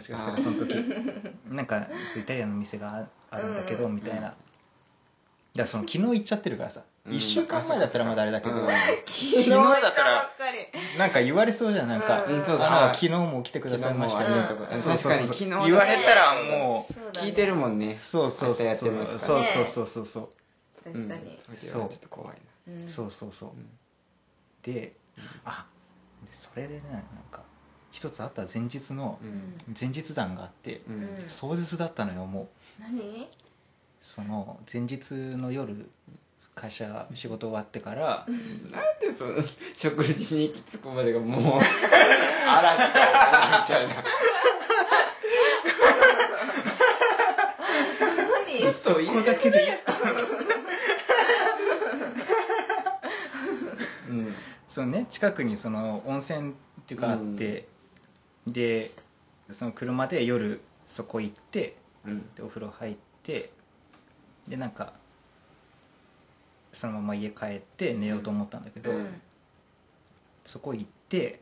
もしかしたらその時。なんかそうイタリアンの店があるんだけど、うんみたいな。だからその昨日行っちゃってるからさ、うん。1週間前だったらまだあれだけど、うん昨日だったらなんか言われそうじゃんなんか、昨日も来てくださいました。ねとか、うんそう。そうそう確かに昨日だ言われたらもう聞いてるもんね。そうそうそう。そうそうそうそうそう。確かに。うん。それはちょっと怖いな。うん。そうそうそう。うん。であでそれでねなんか一つあった前日のうん。前日談があってううん。ん壮絶だったのよもう。何？その前日の夜会社仕事終わってからなんでその食事に行き着くまでがもう 嵐が起こるみたいな。何そこだけでうん。そのね近くにその温泉っていうかあって、でその車で夜そこ行ってうん。でお風呂入ってでなんかそのまま家帰って寝ようと思ったんだけど、うん。そこ行って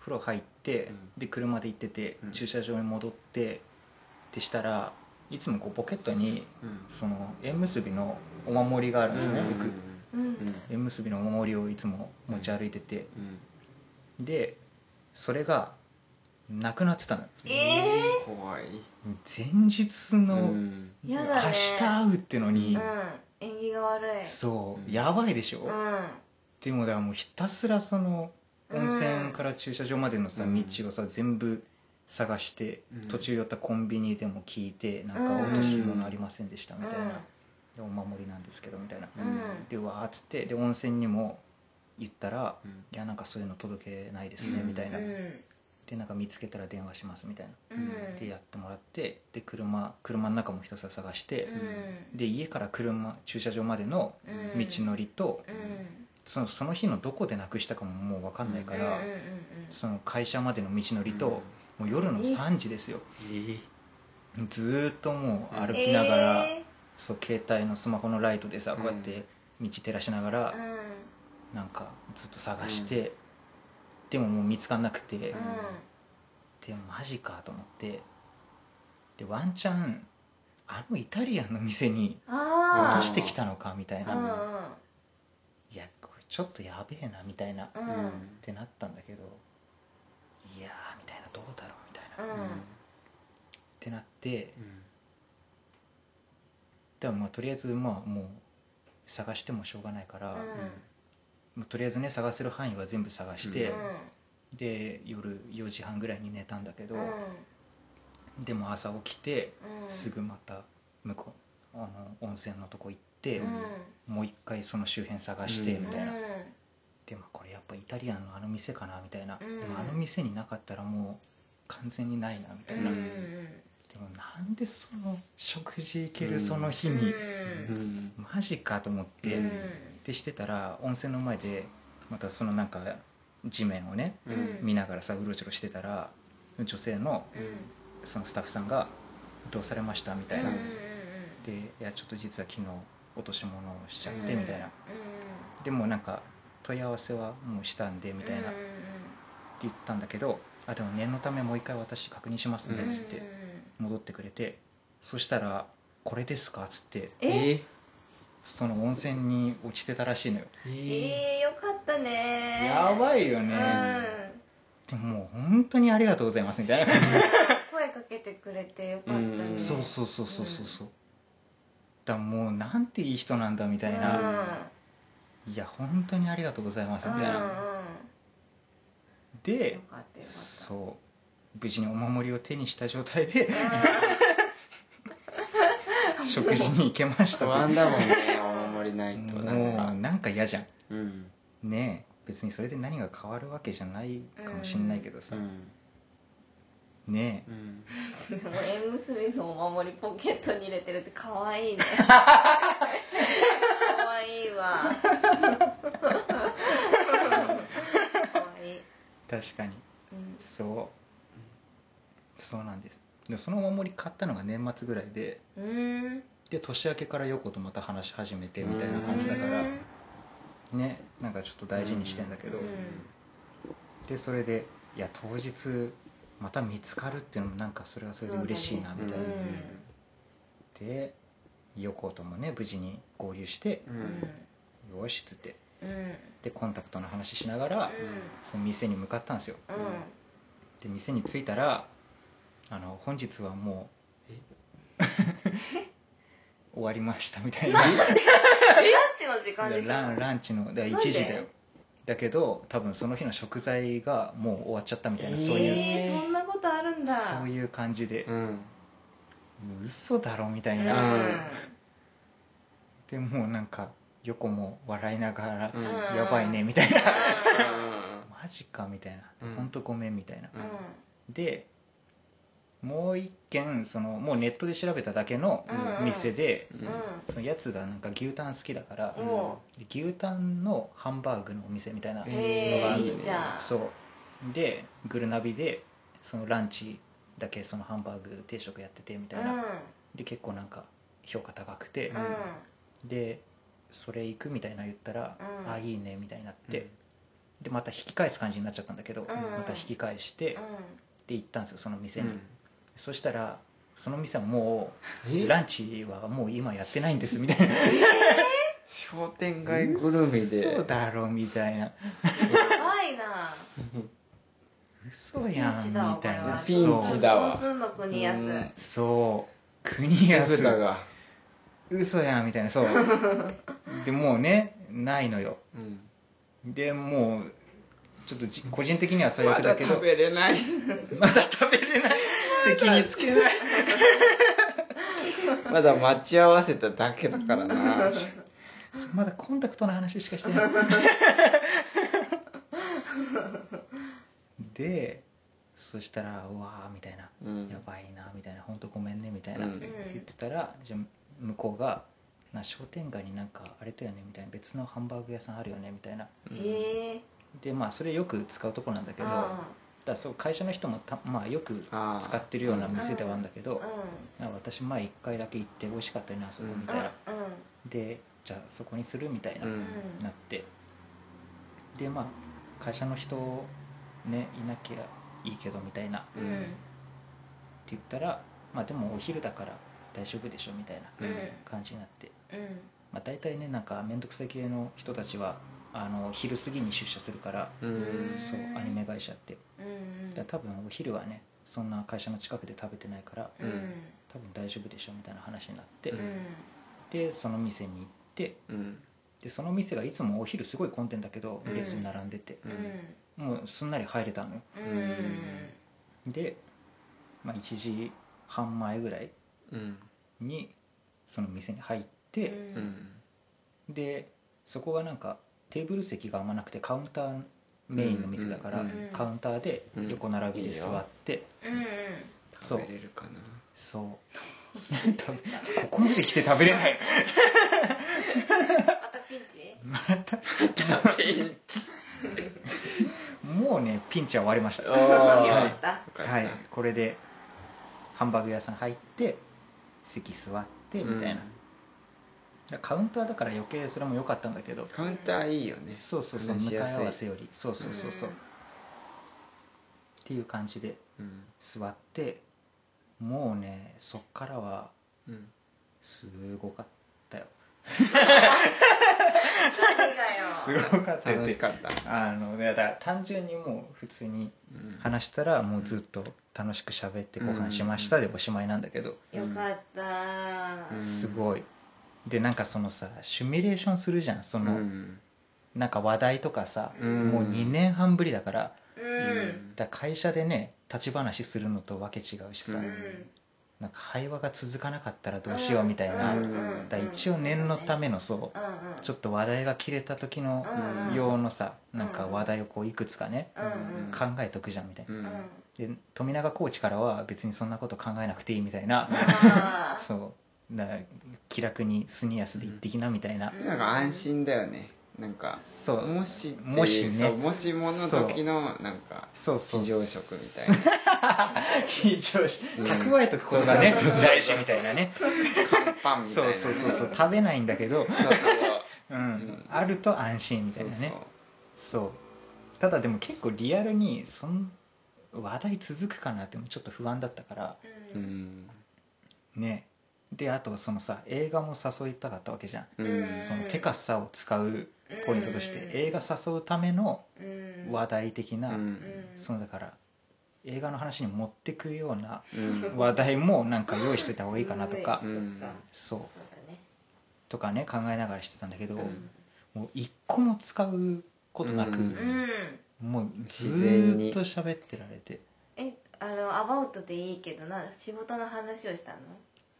風呂入って、うん。で車で行ってて、うん。駐車場に戻ってってしたらいつもこうポケットにうん。その縁結びのお守りがあるんですね、うん。僕うん。うん縁結びのお守りをいつも持ち歩いてて、うん。でそれがなくなってたのえ怖い。前日の、うん。やだね。明日会うってのに、うん。縁起が悪い。そう、うん。やばいでしょ、うん。でもだからもうひたすらその温泉から駐車場までのさ、うん。道をさ全部探して、うん。途中寄ったコンビニでも聞いてなんかうん。落とし物ありませんでしたみたいな、うん。でお守りなんですけどみたいな、うん。でうわーっつってで温泉にも行ったら、うん。いやなんかそういうの届けないですね、うん。みたいな、うんでなんか見つけたら電話しますみたいな、うん。でやってもらってで車車の中もひたすら探して、うん。で家から車駐車場までのうん。道のりと、うん。そのその日のどこでなくしたかももう分かんないから、その会社までの道のりと、うん。もう夜の3時ですよ。え？ずーっともう歩きながら、えそう携帯のスマホのライトでさうんこうやって道照らしながら、ーうん。なんかずっと探して、でももう見つかんなくて、でマジかと思って。でワンチャンあのイタリアンの店に落としてきたのかみたいな、いやこれちょっとやべえなみたいな、っうん。てなったんだけど。いやーみたいなどうだろうみたいな、っうん。てなって。でもまあとりあえずまあもう探してもしょうがないから、まあとりあえずね探せる範囲は全部探して、で夜4時半ぐらいに寝たんだけど、でも朝起きてすぐまた向こうあの温泉のとこ行って、もう一回その周辺探してうん。みたいな、でもこれやっぱイタリアンのあの店かなみたいな、うん。でもあの店になかったらもう完全にないなみたいな、でもなんでその食事行けるその日に、うん。マジかと思って、うん。でしてたら温泉の前でまたそのなんか地面をねうん。見ながらさうろちょろしてたら女性のそのスタッフさんが「どうされました?」みたいな、で「いやちょっと実は昨日落とし物をしちゃって」みたいな、でもなんか問い合わせはもうしたんでみたいな、って言ったんだけど「あでも念のためもう一回私確認しますね」っつって戻ってくれてそしたら「これですか?」っつってえ？え？その温泉に落ちてたらしいのよ。ええー、よかったね。やばいようん。ね、でももう本当にありがとうございますみたいな。声かけてくれてよかったね。うん。そうそうそうそうそうそう。だからもうなんていい人なんだみたいな、いや本当にありがとうございますみたいな、うんうん。でよかったよかった。そう無事にお守りを手にした状態で食事に行けました不と安だもんねお守りないとなんか。もうなんか嫌じゃん。うん。ねえ別にそれで何が変わるわけじゃないかもしんないけどさ、うん。ねえ。うん。でも縁結びのお守りポケットに入れてるってかわいいね。かわいいわ。かわいい、確かに。うん。そうそうなんです。でそのお守り買ったのが年末ぐらいでうーん。で年明けから横とまた話し始めてみたいな感じだからうん。ねなんかちょっと大事にしてんだけど、うん。でそれでいや当日また見つかるっていうのもなんかそれはそれで嬉しいなみたいな、で横ともね無事に合流してよしっつって。うん。でコンタクトの話しながらその店に向かったんですよ。で店に着いたらあの本日はもう 終わりましたみたいな。ランチの時間でしょランランチのだから1時だよ。だけど多分その日の食材がもう終わっちゃったみたいな、えーそういう。えーそんなことあるんだ。そういう感じで。う、ん。嘘だろみたいうん。な、でもうなんか横も笑いながら、うん。やばいねみたいな、うん。マジかみたいな、うん。本当ごめんみたいな、でもう一軒そのもうネットで調べただけのうん店で、うん。そのやつがなんか牛タン好きだから、うん。牛タンのハンバーグのお店みたいなのがあるん。そう。でグルナビでそのランチだけそのハンバーグ定食やっててみたいな、で結構なんか評価高くて。うん、うんでそれ行くみたいな言ったら、うん。あいいねみたいになって、でまた引き返す感じになっちゃったんだけど、ん。また引き返して、で行ったんですよその店に、うんそしたらその店はもえ？うランチはもう今やってないんですみたいな。商店街ぐるみで。嘘だろみたいな。やばいな。嘘やんみたいな。ピンチだわ。どう。すんの国安うん。そう。国手安札が。嘘やんみたいな。そう。でもうねないのよ。うん。でもうちょっとじ個人的には最まだ悪だけど。食べれない。まだ食べれない 席につけない。まだ待ち合わせただけだからな。まだコンタクトの話しかしてない。でそしたらうわーみたいな、うん。やばいなみたいな。本当ごめんねみたいな、うん。言ってたらじゃあ向こうがな商店街になんかあれだよねみたいな。別のハンバーグ屋さんあるよねみたいな。へえでまあそれよく使うとこなんだけどだそう会社の人もた、まあ、よく使ってるような店ではあるんだけど、私前1回だけ行って美味しかったよねあそこみたいな、でじゃあそこにするみたいな、うん。なって。でまあ会社の人ねいなきゃいいけどみたいな。って言ったらまあでもお昼だから大丈夫でしょみたいなうん。感じになって、うん。まあ、大体ねなんか面倒くさい系の人たちはあの昼過ぎに出社するから、うん。そうアニメ会社ってうんだから多分お昼はねそんな会社の近くで食べてないからうん。多分大丈夫でしょみたいな話になって、うん。でその店に行ってうん。でその店がいつもお昼すごい混んでんだけどうん。列に並んでてう、ん。もうすんなり入れたの。ようん。で、まあ、1時半前ぐらいうん。にその店に入って、うん。でそこがなんかテーブル席があんまなくてカウンターメインの店だから、うんうんカウンターで横並びで座って、うんそう。食べれるかな。そう。食べここまで来て食べれない。またピンチ？またピンチ。もうねピンチは終わりました。おー。はよかった。い、はい、これでハンバーグ屋さん入って席座ってみたいな、だからカウンターだから余計それも良かったんだけど。カウンターいいよね。そうそうそう向かい合わすせより。そうそうそうそう、うん。っていう感じで座ってもうねそっからはうん。すごかったよ。すごかったよ楽しかった。あのだから単純にもう普通にうん。話したらもうずっと楽しく喋ってご飯しましたでおしまいなんだけど、よかった。うん。すごいでなんかそのさシミュレーションするじゃん。その、うん。なんか話題とかさ、うん。もう2年半ぶりだから。うん。だから会社でね立ち話するのとわけ違うしさ、うん。なんか会話が続かなかったらどうしようみたいな、うん。だから一応念のためのそうちょっと話題が切れた時のうん。用のさなんか話題をこういくつかね考えとくじゃんみたいな。うん。うんで富永コーチからは別にそんなこと考えなくていいみたいな。そうだから気楽にスニアスで行ってきなみたいな。なんか安心だよね。なんかそう。もしっていうもしね。そうもしもの時のなんかそう。そう。非常食みたいな。非常食。うん。蓄えとくことがね大事みたいなね。乾パンみたいそうなそうそうそう。食べないんだけど、そうそう。うん。ん。あると安心みたいなね。そうただでも結構リアルにそん話題続くかなってちょっと不安だったから。ううんん。ねであとそのさ映画も誘いたかったわけじゃん。うん。そのテカサを使うポイントとして映画誘うためのうん。話題的な、うん。そのだから映画の話に持ってくようなうん。話題もなんか用意しといた方がいいかなとか、うん。そうそう。だね。とかね考えながらしてたんだけど、うん。もう一個も使うことなく、うん。うんもうずーっと喋ってられて。えあのアバウトでいいけどな仕事の話をしたの？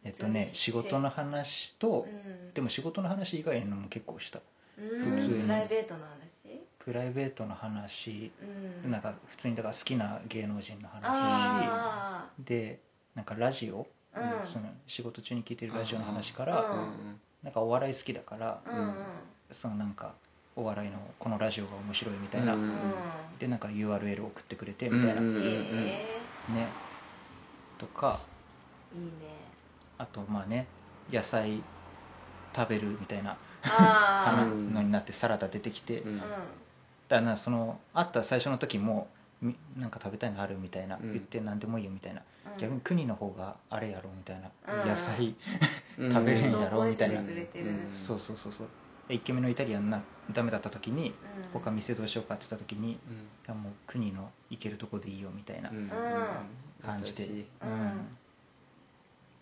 えっとねうん。仕事の話と、うん。でも仕事の話以外のも結構した。うん。普通に。プライベートの話？プライベートの話、うん。なんか普通にだから好きな芸能人の話。あでなんかラジオ、その仕事中に聞いてるラジオの話から、うん。なんかお笑い好きだから、そのなんかお笑いのこのラジオが面白いみたいな、うんでなんか URL 送ってくれてうんみたいな、ね。とかえいいねあとまあね野菜食べるみたいなあうんのになってサラダ出てきて、うん。あだからその会った最初の時もみなんか食べたいのあるみたいな、うん。言って何でもいいよみたいな、うん。逆に国の方があれやろみたいな、うん。野菜うん。食べれんやろみたいな。覚えてくれてるうん。そうそうそうそう。で1軒目のイタリアンなダメだった時にうん。他店どうしようかって言った時に、いうん。やもう国の行けるとこでいいよみたいなうん。感じで、優しい。うん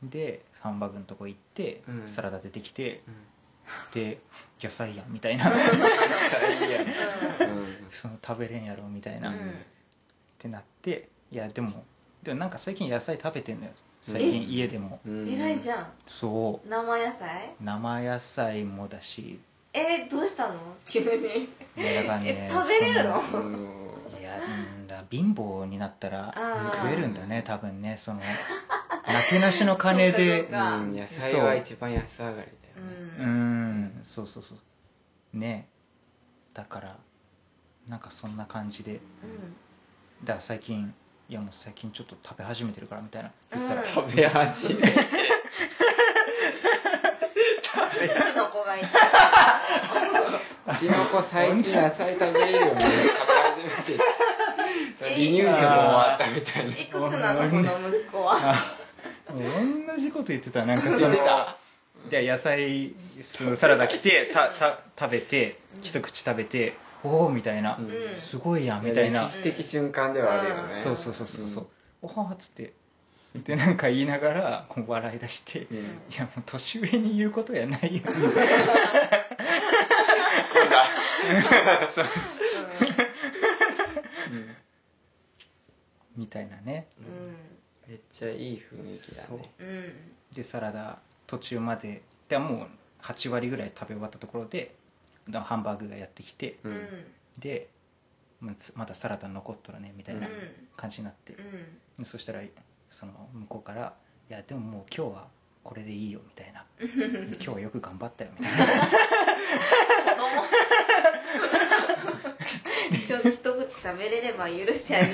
でハンバーグのとこ行って、うん。サラダ出てきてうん。で野菜やんみたいな。最悪その食べれんやろみたいな、うん。ってなっていやでもでもなんか最近野菜食べてんのよ。最え近家でも。うん。偉いじゃん。そ生野菜？う生野菜もだし。えどうしたの？急に。いやだからねえ食べれるの？そうんいやうんだ貧乏になったらあー。食えるんだね多分ねそのなけなしの金でそうん野菜は一番安上がりだようね。うん。ん。そうそうそう。ね。だからなんかそんな感じでうん。だから最近いやもう最近ちょっと食べ始めてるからみたいな。言ったら、うん。食べ始めての子がいたうちの子最近野菜食べれるように 食べ始めて。離乳食も終わったみたいな。いくつなのその息子は 同じこと言ってた。なんかそので野菜そのサラダ来てたた食べて一口食べておおみたいな、うん。すごいやんみたいな、歴史的瞬間ではあるよね。そうそうそうそうそう、おはーっつって。でなんか言いながらこう笑い出して、いうん。やもう年上に言うことやないよ。そう。みたいなね。うめっちゃいい雰囲気だね。でサラダ途中まででもう8割ぐらい食べ終わったところでだハンバーグがやってきてううん。んでまつまだサラダ残っとるねみたいな感じになって、うん。でそしたらその向こうから「いやでももう今日はこれでいいよ」みたいな「今日はよく頑張ったよ」みたいな。子供。ちょっと一口食べれれば許してあげる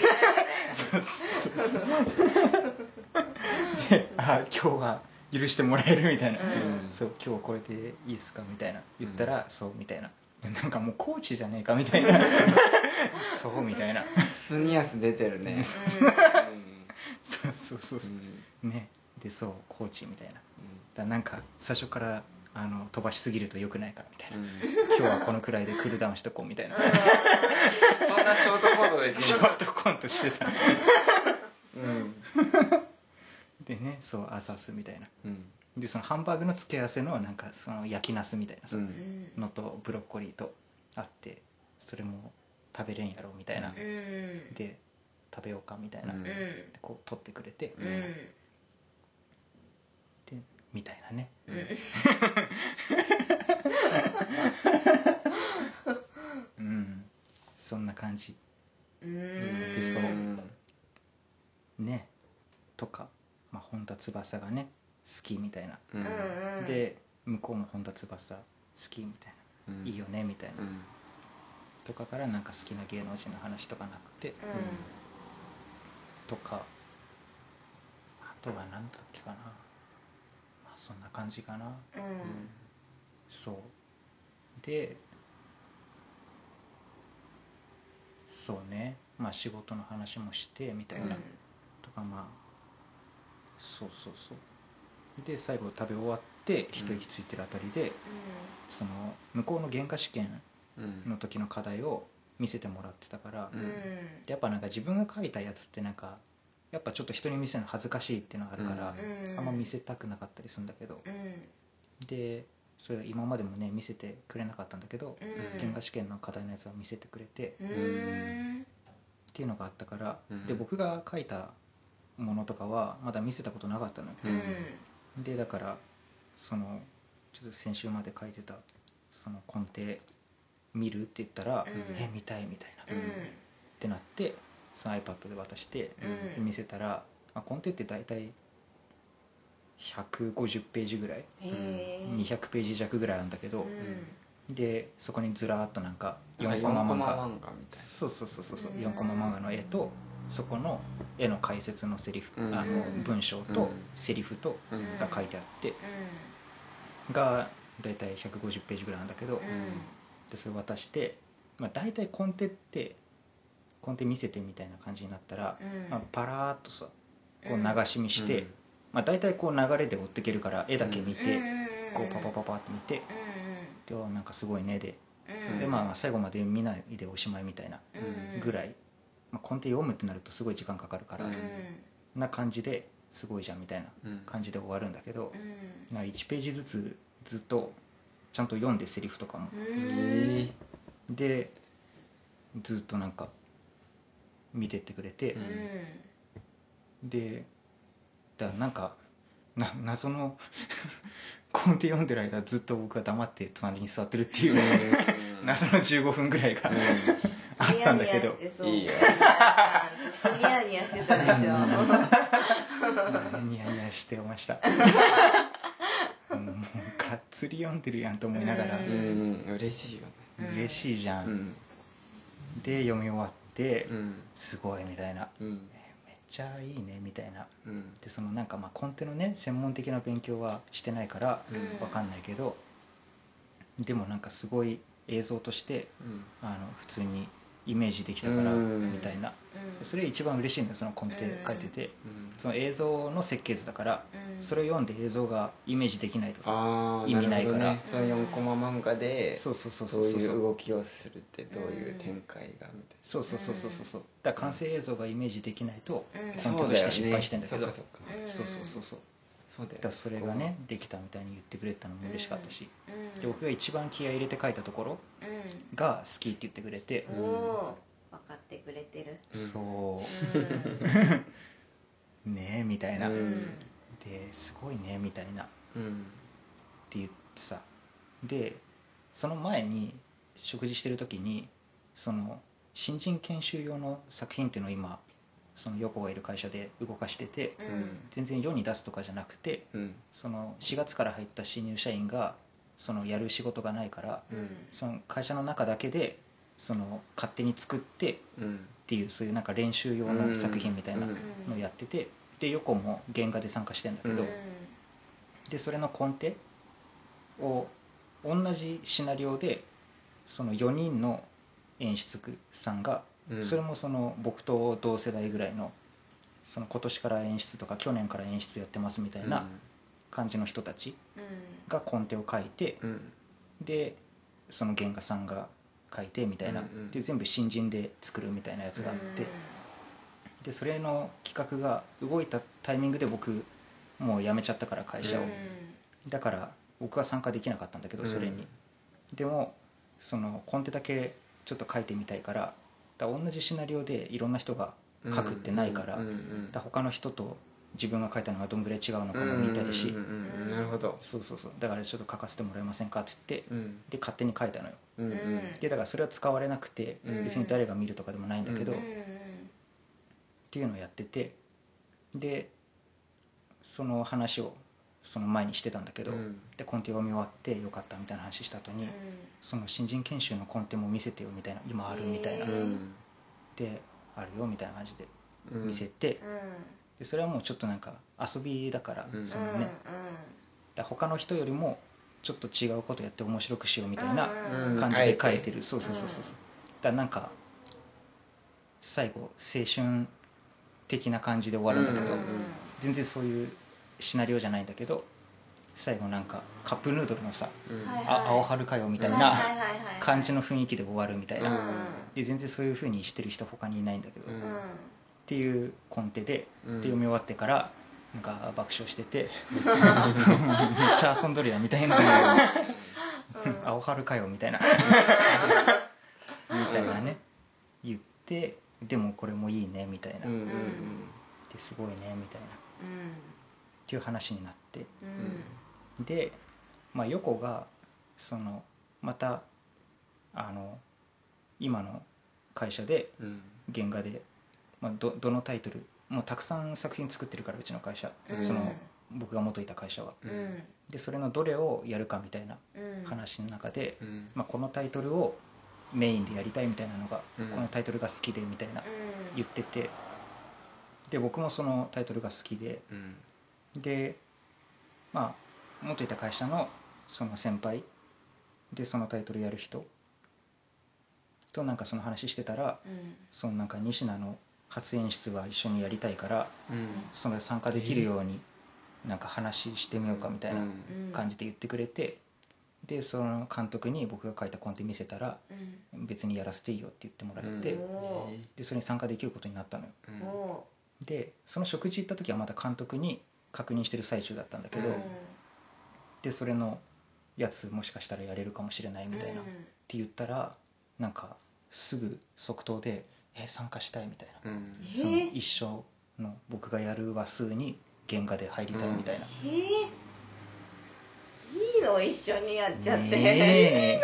で「あ今日は許してもらえる」みたいな「うん。そう今日はこれでいいっすか」みたいな。言ったら「そう」みたいな。なんかもうコーチじゃねえかみたいな。そうみたいな。スニアス出てるね。うん。そうそうそうそう。うん。ね。でそうコーチみたいな。だなんか最初からあの飛ばしすぎると良くないからみたいな、うん。今日はこのくらいでクールダウンしとこうみたいな、そんなショートコートできるショートコントしてた。うん。でねそうあざすみたいな。うん。でそのハンバーグの付け合わせのなんかその焼きナスみたいなさ、うん。のとブロッコリーとあってそれも食べれんやろみたいな、うん。で食べようかみたいな、うん。でうんこう取ってくれて、みたいなね。うん。うん。そんな感じ。うん。でそう。ね。とか、まあ、本田翼がね好きみたいな、うん。で向こうも本田翼好きみたいな、うん。いいよねみたいな、うん。とかからなんか好きな芸能人の話とかなくて、とかあとは何だっけかな。まあそんな感じかな。うん。うんそう。でそうね。まあ仕事の話もしてみたいな、とかまあそうそうそう。で最後食べ終わって一息ついてるあたりで、その向こうの原価試験うん。の時の課題を見せてもらってたから、うんうん。でやっぱなんか自分が書いたやつってなんかやっぱちょっと人に見せるの恥ずかしいっていうのがあるから、うん。あんま見せたくなかったりするんだけど、うん。でそれ今までもね見せてくれなかったんだけど、うん。原画試験の課題のやつは見せてくれて、うん。っていうのがあったから、うん。で僕が書いたものとかはまだ見せたことなかったのよ、うん。でだからそのちょっと先週まで書いてたその根底見るって言ったら「うん。え見たい」みたいな、うん。ってなってその iPad で渡して、見せたら、まあ、根底って大体150ページぐらい、へえ200ページ弱ぐらいあるんだけど、でそこにずらーっとなんかなんか4コマ4コ漫画マ漫画みたいそうそうそうそうそう。うん。4コマ漫画の絵とそこの絵の解説のセリフ、うん。あのうん文章とうん。セリフとなうん。が書いてあって、が大体150ページぐらいなんだけど、でそれ渡して、まあ、大体コンテってコンテ見せてみたいな感じになったら、まあ、パラーっとさこう流し見して、まあ、大体こう流れで追っていけるから絵だけ見て、こうパパパパって見て、であなんかすごいねで,、でまあ最後まで見ないでおしまいみたいなぐらい、まあ、コンテ読むってなるとすごい時間かかるから、うん。な感じですごいじゃんみたいなうん。感じで終わるんだけど、なんか1ページずつずっとちゃんと読んでセリフとかも、えでずっとなんか見てってくれて、でだからなんかな謎の コンテ読んでる間ずっと僕が黙って隣に座ってるっていう、謎の15分ぐらいが、あったんだけど。いいよ。ニヤニヤしてたでしょ。ニヤニヤしてました。うんもうがっつり読んでるやんと思いながら、うん。うん。嬉しいよね。嬉しいじゃん、うん。で読み終わって、うん。すごいみたいな、うん。めっちゃいいねみたいな。うん。でそのなんかまあコンテのね専門的な勉強はしてないからうん。わかんないけど、でもなんかすごい映像としてうん。あの普通にイメージできたからうん。みたいな。それ一番嬉しいんだよそのコンテ書いてて。うん。その映像の設計図だからそれを読んで映像がイメージできないとさああ意味ないから。ね。その4コマ漫画でそうそうそうどそうう。そういう動きをするってどういう展開がみたいそうそうそうそうそう。そうだから完成映像がイメージできないとうん。コンなそうテとして失敗してんだけど。そっかそっか。そうそうそうそうそうだよだからそれがねできたみたいに言ってくれたのも嬉しかったし。で僕が一番気合い入れて書いたところが好きって言ってくれて。おお分かってくれてる。う。ん。そうねえみたいな、うん。ですごいねみたいな。っうん。て言ってさ。でその前に食事してる時にその新人研修用の作品っていうのを今その横がいる会社で動かしてて全然世に出すとかじゃなくてうん。その4月から入った新入社員がそのやる仕事がないからうん。その会社の中だけでその勝手に作ってっうん。ていうそういうなんか練習用の作品みたいなのをやっててで横も原画で参加してんだけど、うん。でそれのコンテを同じシナリオでその4人の演出さんが、うん。それもその僕と同世代ぐらいのその今年から演出とか去年から演出やってますみたいな感じの人たちがコンテを書いて、うん。でその原画さんが書いてみたいな、うんうん。で全部新人で作るみたいなやつがあって、でそれの企画が動いたタイミングで僕もう辞めちゃったから会社を、だから僕は参加できなかったんだけどそれに、でもそのコンテだけちょっと書いてみたいからだ同じシナリオでいろんな人が書くってないから,、だ他の人と自分が書いたのがどんぐらい違うのかも見たいし、なるほど。そうそうそう。だからちょっと書かせてもらえませんかって言って、うん。で勝手に書いたのよ。でだからそれは使われなくて、うん。別に誰が見るとかでもないんだけど、うん。っていうのをやっててでその話をその前にしてたんだけど、うん。でコンテ読み終わってよかったみたいな話した後に、その新人研修のコンテも見せてよみたいな今あるみたいな、へーうん。であるよみたいな感じでうん。見せて、でそれはもうちょっとなんか遊びだから、うん。そのね、だ他の人よりもちょっと違うことやって面白くしようみたいなうん感じで書いてある、そうそうそうそうだからなんか最後青春的な感じで終わるんだけど、うんうん。全然そういうシナリオじゃないんだけど最後なんかカップヌードルのさうん。はい「あ青春かよ」みたいはいはいなはいはい。感じの雰囲気で終わるみたいな、うん。で全然そういう風にしてる人他にいないんだけど、っうん。うんていう根底で、うん。で読み終わってからなんか爆笑しててめっちゃ遊んどるやんみたいな、うん。青春かよみたいな。みたいなね。言ってでもこれもいいねみたいな、うんうんですごいねみたいな。っうんていう話になって。うん。で、まあ、横がそのまたあの今の会社でうん。原画で、まあ、どどのタイトルもうたくさん作品作ってるからうちの会社、うん。その僕が元いた会社は。ううんん。でそれのどれをやるかみたいなうん。話の中で、うん。まあ、このタイトルをメインでやりたいみたいなのが、うん。このタイトルが好きでみたいなうん。言ってて。で僕もそのタイトルが好きでうんでまあ元いた会社のその先輩でそのタイトルやる人となんかその話してたらうん。そのなんか西名の初演出は一緒にやりたいからうん。それ参加できるようになんか話してみようかみたいなうん。うん感じで言ってくれてでその監督に僕が書いたコンテ見せたらうん。別にやらせていいよって言ってもらえて、うんおでそれに参加できることになったのよ。でその食事行った時はまだ監督に確認してる最中だったんだけど、ーうん。でそれのやつもしかしたらやれるかもしれないみたいな、って言ったらなんかすぐ即答で「え参加したい」みたいな、うん。えその一緒の僕がやる話数に原画で入りたいみたいな、えー。いいの？一緒にやっちゃって、ねえ。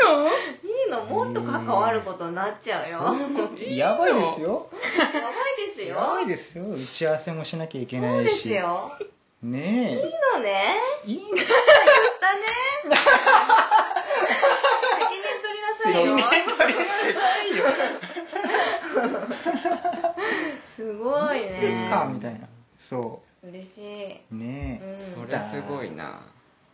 いいの？もっと関わることになっちゃうよ、そういうこと？やばいですよ。やばいですよ。やばいですよ。打ち合わせもしなきゃいけそうですないしよねいいのね。えいいん言ったね。責任取りなさいよ。取りなさいよ。すごいね。ですか？みたいな。そ嬉しい、うねえ、うん、それすごいな。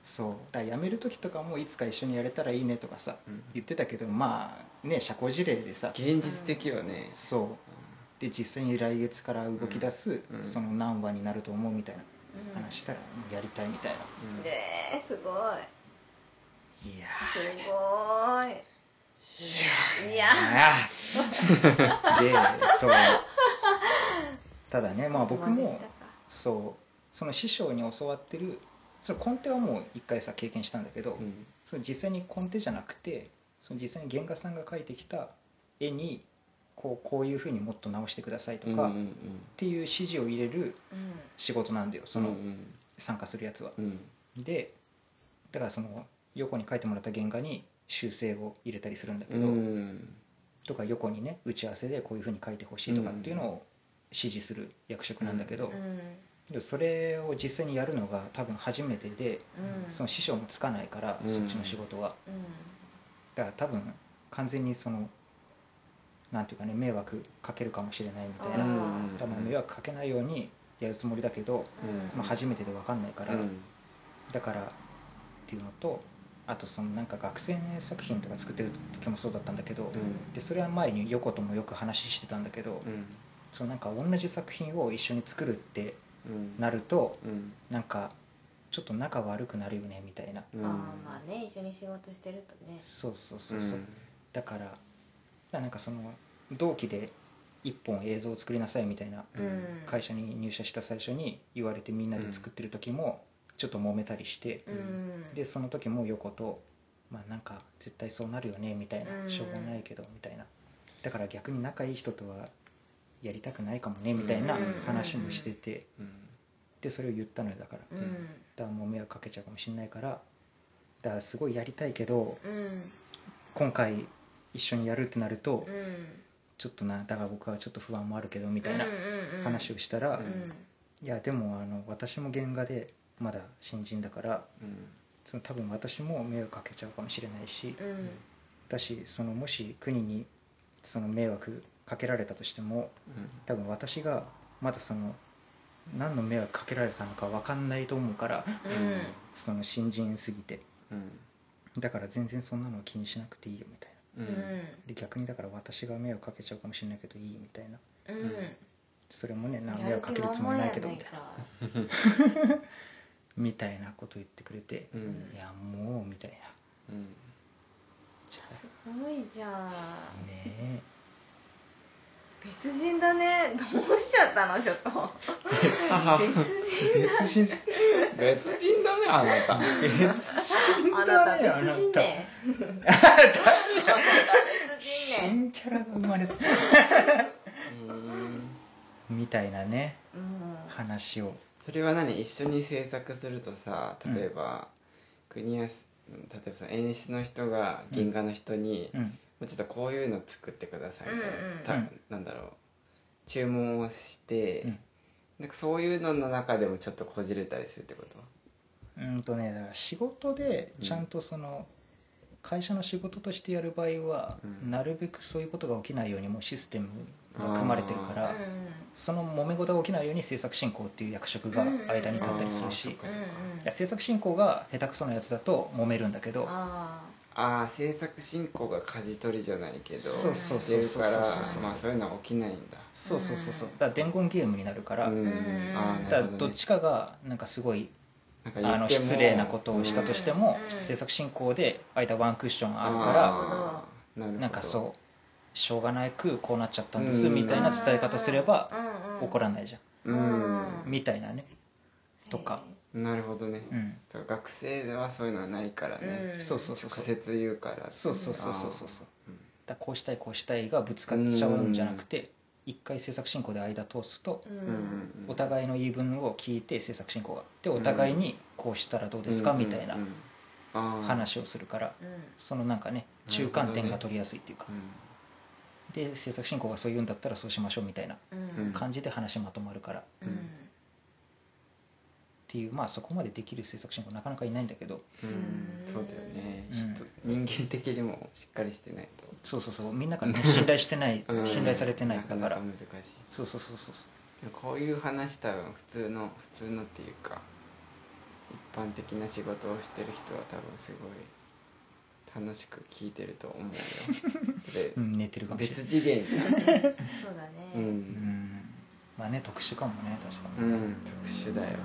そう。だから辞める時とかもいつか一緒にやれたらいいねとかさ、うん。言ってたけどまあね社交辞令でさ。現実的よね。そう。で実際に来月から動き出す、うん。その何話になると思うみたいな。うん話したらやりたいみたいな、うん。ねえすごい。いやすごい。いやー。でそう。ただねまあ僕もそう。その師匠に教わってるそのコンテはもう一回さ経験したんだけど、うん。その実際にコンテじゃなくてその実際に原画さんが描いてきた絵にこうこういうふうにもっと直してくださいとか、っていう指示を入れるうん。仕事なんだよそのうん参加するやつは。うん。でだからその横に描いてもらった原画に修正を入れたりするんだけうど、ん。とか横にね打ち合わせでこういうふうに書いてほしいとかっていうのを指示する役職なんだけど、それを実際にやるのが多分初めてで、うん。その師匠もつかないから、うん。そっちの仕事は。うん。だから多分完全にそのなんていうかね迷惑かけるかもしれないみたいな、うん。だからまあ迷惑かけないようにやるつもりだけど、うん。まあ、初めてで分かんないから、うん。だからっていうのとあとそのなんか学生作品とか作ってる時もそうだったんだけど、ん。でそれは前に横ともよく話してたんだけど、うん。そのなんか同じ作品を一緒に作るってうん。なるとうん。なんかちょっと仲悪くなるよねみたいな、うん。ああまあね一緒に仕事してるとね。そうそうそうそう、だからだからなんかその同期で一本映像を作りなさいみたいなうん。会社に入社した最初に言われてみんなで作ってる時もちょっと揉めたりして、うん。でその時も横とまあなんか絶対そうなるよねみたいな、うん。しょうがないけどみたいな。だから逆に仲いい人とはやりたくないかもねみたいなうん。話もしてて、うん。でそれを言ったのよだから、うん。だからもう迷惑かけちゃうかもしれないからだからすごいやりたいけどうん。今回一緒にやるってなると、うんちょっとなだから僕はちょっと不安もあるけどみたいな話をしたら、うん。いやでもあの私も原画でまだ新人だからうん。その多分私も迷惑かけちゃうかもしれないし、うん。だしそのもし国にその迷惑かけられたとしても多分私がまだその何の迷惑かけられたのか分かんないと思うからその新人すぎて。うん。だから全然そんなの気にしなくていいよみたいなううん。んで逆にだから私が迷惑かけちゃうかもしれないけどいいみたいな。うん。それもねな迷惑かけるつもりないけど。みたいなな みたいなこと言ってくれて、うん。いやもうみたいな。うん。すごいじゃんあ。ね別人だね。どうしちゃったの？ちょっと。え別人。別人だねあなた。別人あだねあなた。別人ねあなた。別人ね。新キャラが生まれた。うんみたいなね。うん。話をそれは何？一緒に制作するとさ例えば、国安例えばさ演出の人が原画の人に、うんもうちょっとこういうの作ってください。みたいな、うんうん。たうん。なんだろう。注文をして、うん。なんかそういうのの中でもちょっとこじれたりするってこと？うんとねだから仕事でちゃんとその会社の仕事としてやる場合は、うん。なるべくそういうことが起きないようにもうシステムが組まれてるから、うんその揉め事が起きないように制作進行っていう役職が間に立ったりするし、制作進行が下手くそなやつだと揉めるんだけどあああ制作進行が舵取りじゃないけどそうそうそうそうるからそうそうまあそういうのは起きないんだ。そうそうそうそう。だから伝言ゲームになるから、うん。ん。ああだからど、っちかがなんかすごいあの失礼なことをしたとしても、うん。制作進行で間ワンクッションあるからなんかそうしょうがないくこうなっちゃったんですうん。みたいな伝え方すれば怒らないないじゃん。うん。みたいなね。とかなるほどね、うん。だから学生ではそういうのはないからね、うん。そうそうそうそう。直接言うからそうそうそうそうそうそうだこうしたいこうしたいがぶつかっちゃうんじゃなくて一回制作進行で間通すとお互いの言い分を聞いて制作進行がでお互いにこうしたらどうですかみたいな話をするからうんそのなんかね中間点が取りやすいっていうかうんで制作進行がそう言うんだったらそうしましょうみたいなうん感じで話まとまるからっうんていうまあそこまでできる制作進行なかなかいないんだけど。うんうんそうだよね、うん。人人間的にもしっかりしてないと。そうそうそう。みんなからね信頼してない うん。信頼されてないだから。なかなか難しい。そうそうそうそうこういう話多分普通の普通のっていうか一般的な仕事をしてる人は多分すごい楽しく聞いてると思うよ。でうん寝てるかもしれない。別次元じゃん。そうだね。ううんんまあね特殊かもね確かに。うん、特殊だよ。で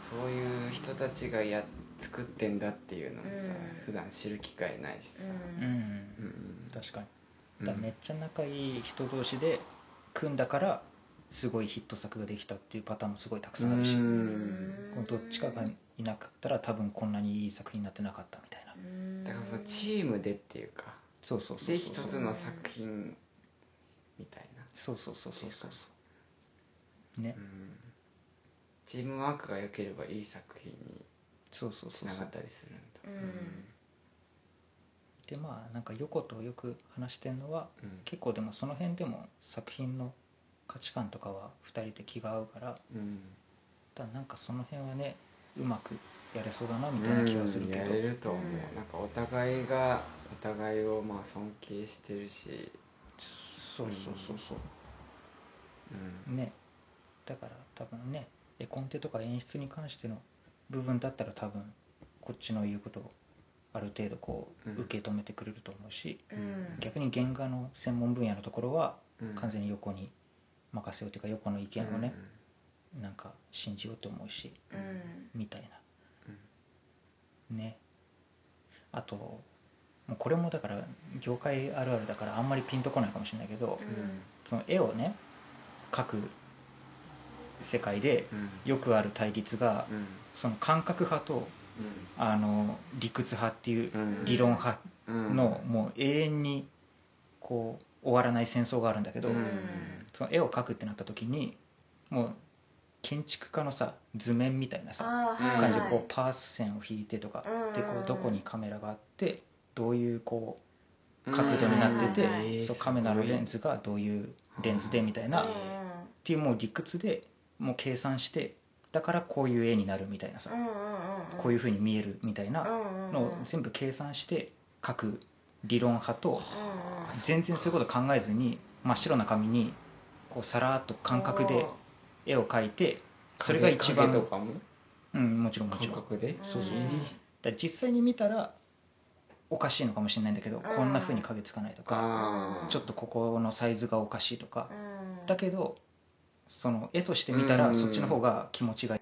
そういう人たちがや作ってんだっていうのもさ、うん。普段知る機会ないしさ、うん。うんうん確かに。うん。だめっちゃ仲いい人同士で組んだからすごいヒット作ができたっていうパターンもすごいたくさんあるし、うん。このどっちかがいなかったら多分こんなにいい作品になってなかったみたいな。うんだからさチームでっていうか。そうそうそうで一そうつの作品みたいな、そうそうそうそうそう。そうね。うん、チームワークが良ければいい作品にそうそうつそうそう。ながったりするんだ。うん。でまあなんか横とよく話してるのはうん。結構でもその辺でも作品の価値観とかは2人で気が合うからうん。だなんかその辺はねうまくやれそうだなみたいな気はするけど、うんやれると思う、うんなんかお互いがお互いをまあ尊敬してるし、そうそうそう。そううん。ね。だから多分ね絵コンテとか演出に関しての部分だったら多分こっちの言うことをある程度こううん受け止めてくれると思うし、うん。逆に原画の専門分野のところはうん。完全に横に任せようというか横の意見をね、なんか信じようと思うしうん。みたいな。ね。あとこれもだから業界あるあるだからあんまりピンとこないかもしれないけど、うん。その絵をね描く世界でうん。うんよくある対立がうん。その感覚派とあの理屈派っていううん。理論派うん。のもう永遠にこう終わらない戦争があるんだけど、うん。その絵を描くってなった時にもう建築家のさ図面みたいなさはい。感はいじでこうパース線を引いてとかうん。でこうどこにカメラがあってどういうこううん角度になっててうんはいはいそうカメラのレンズがどういうレンズでみたいな。っうんていうもう理屈でもう計算してだからこういう絵になるみたいなさ。うんうんうんこういうふうに見えるみたいなうんのを全部計算して描く理論派と全然そういうこと考えずに真っ白な紙にこうさらっと感覚で絵を描いてそれが一番影とかも？うんもちろんもち感ろん。覚で？そうそうそう。うんだから実際に見たらおかしいのかもしれないんだけど、ん。こんな風に影つかないとかちょっとここのサイズがおかしいとか。うん。だけどその絵として見たらうん。そっちの方が気持ちがい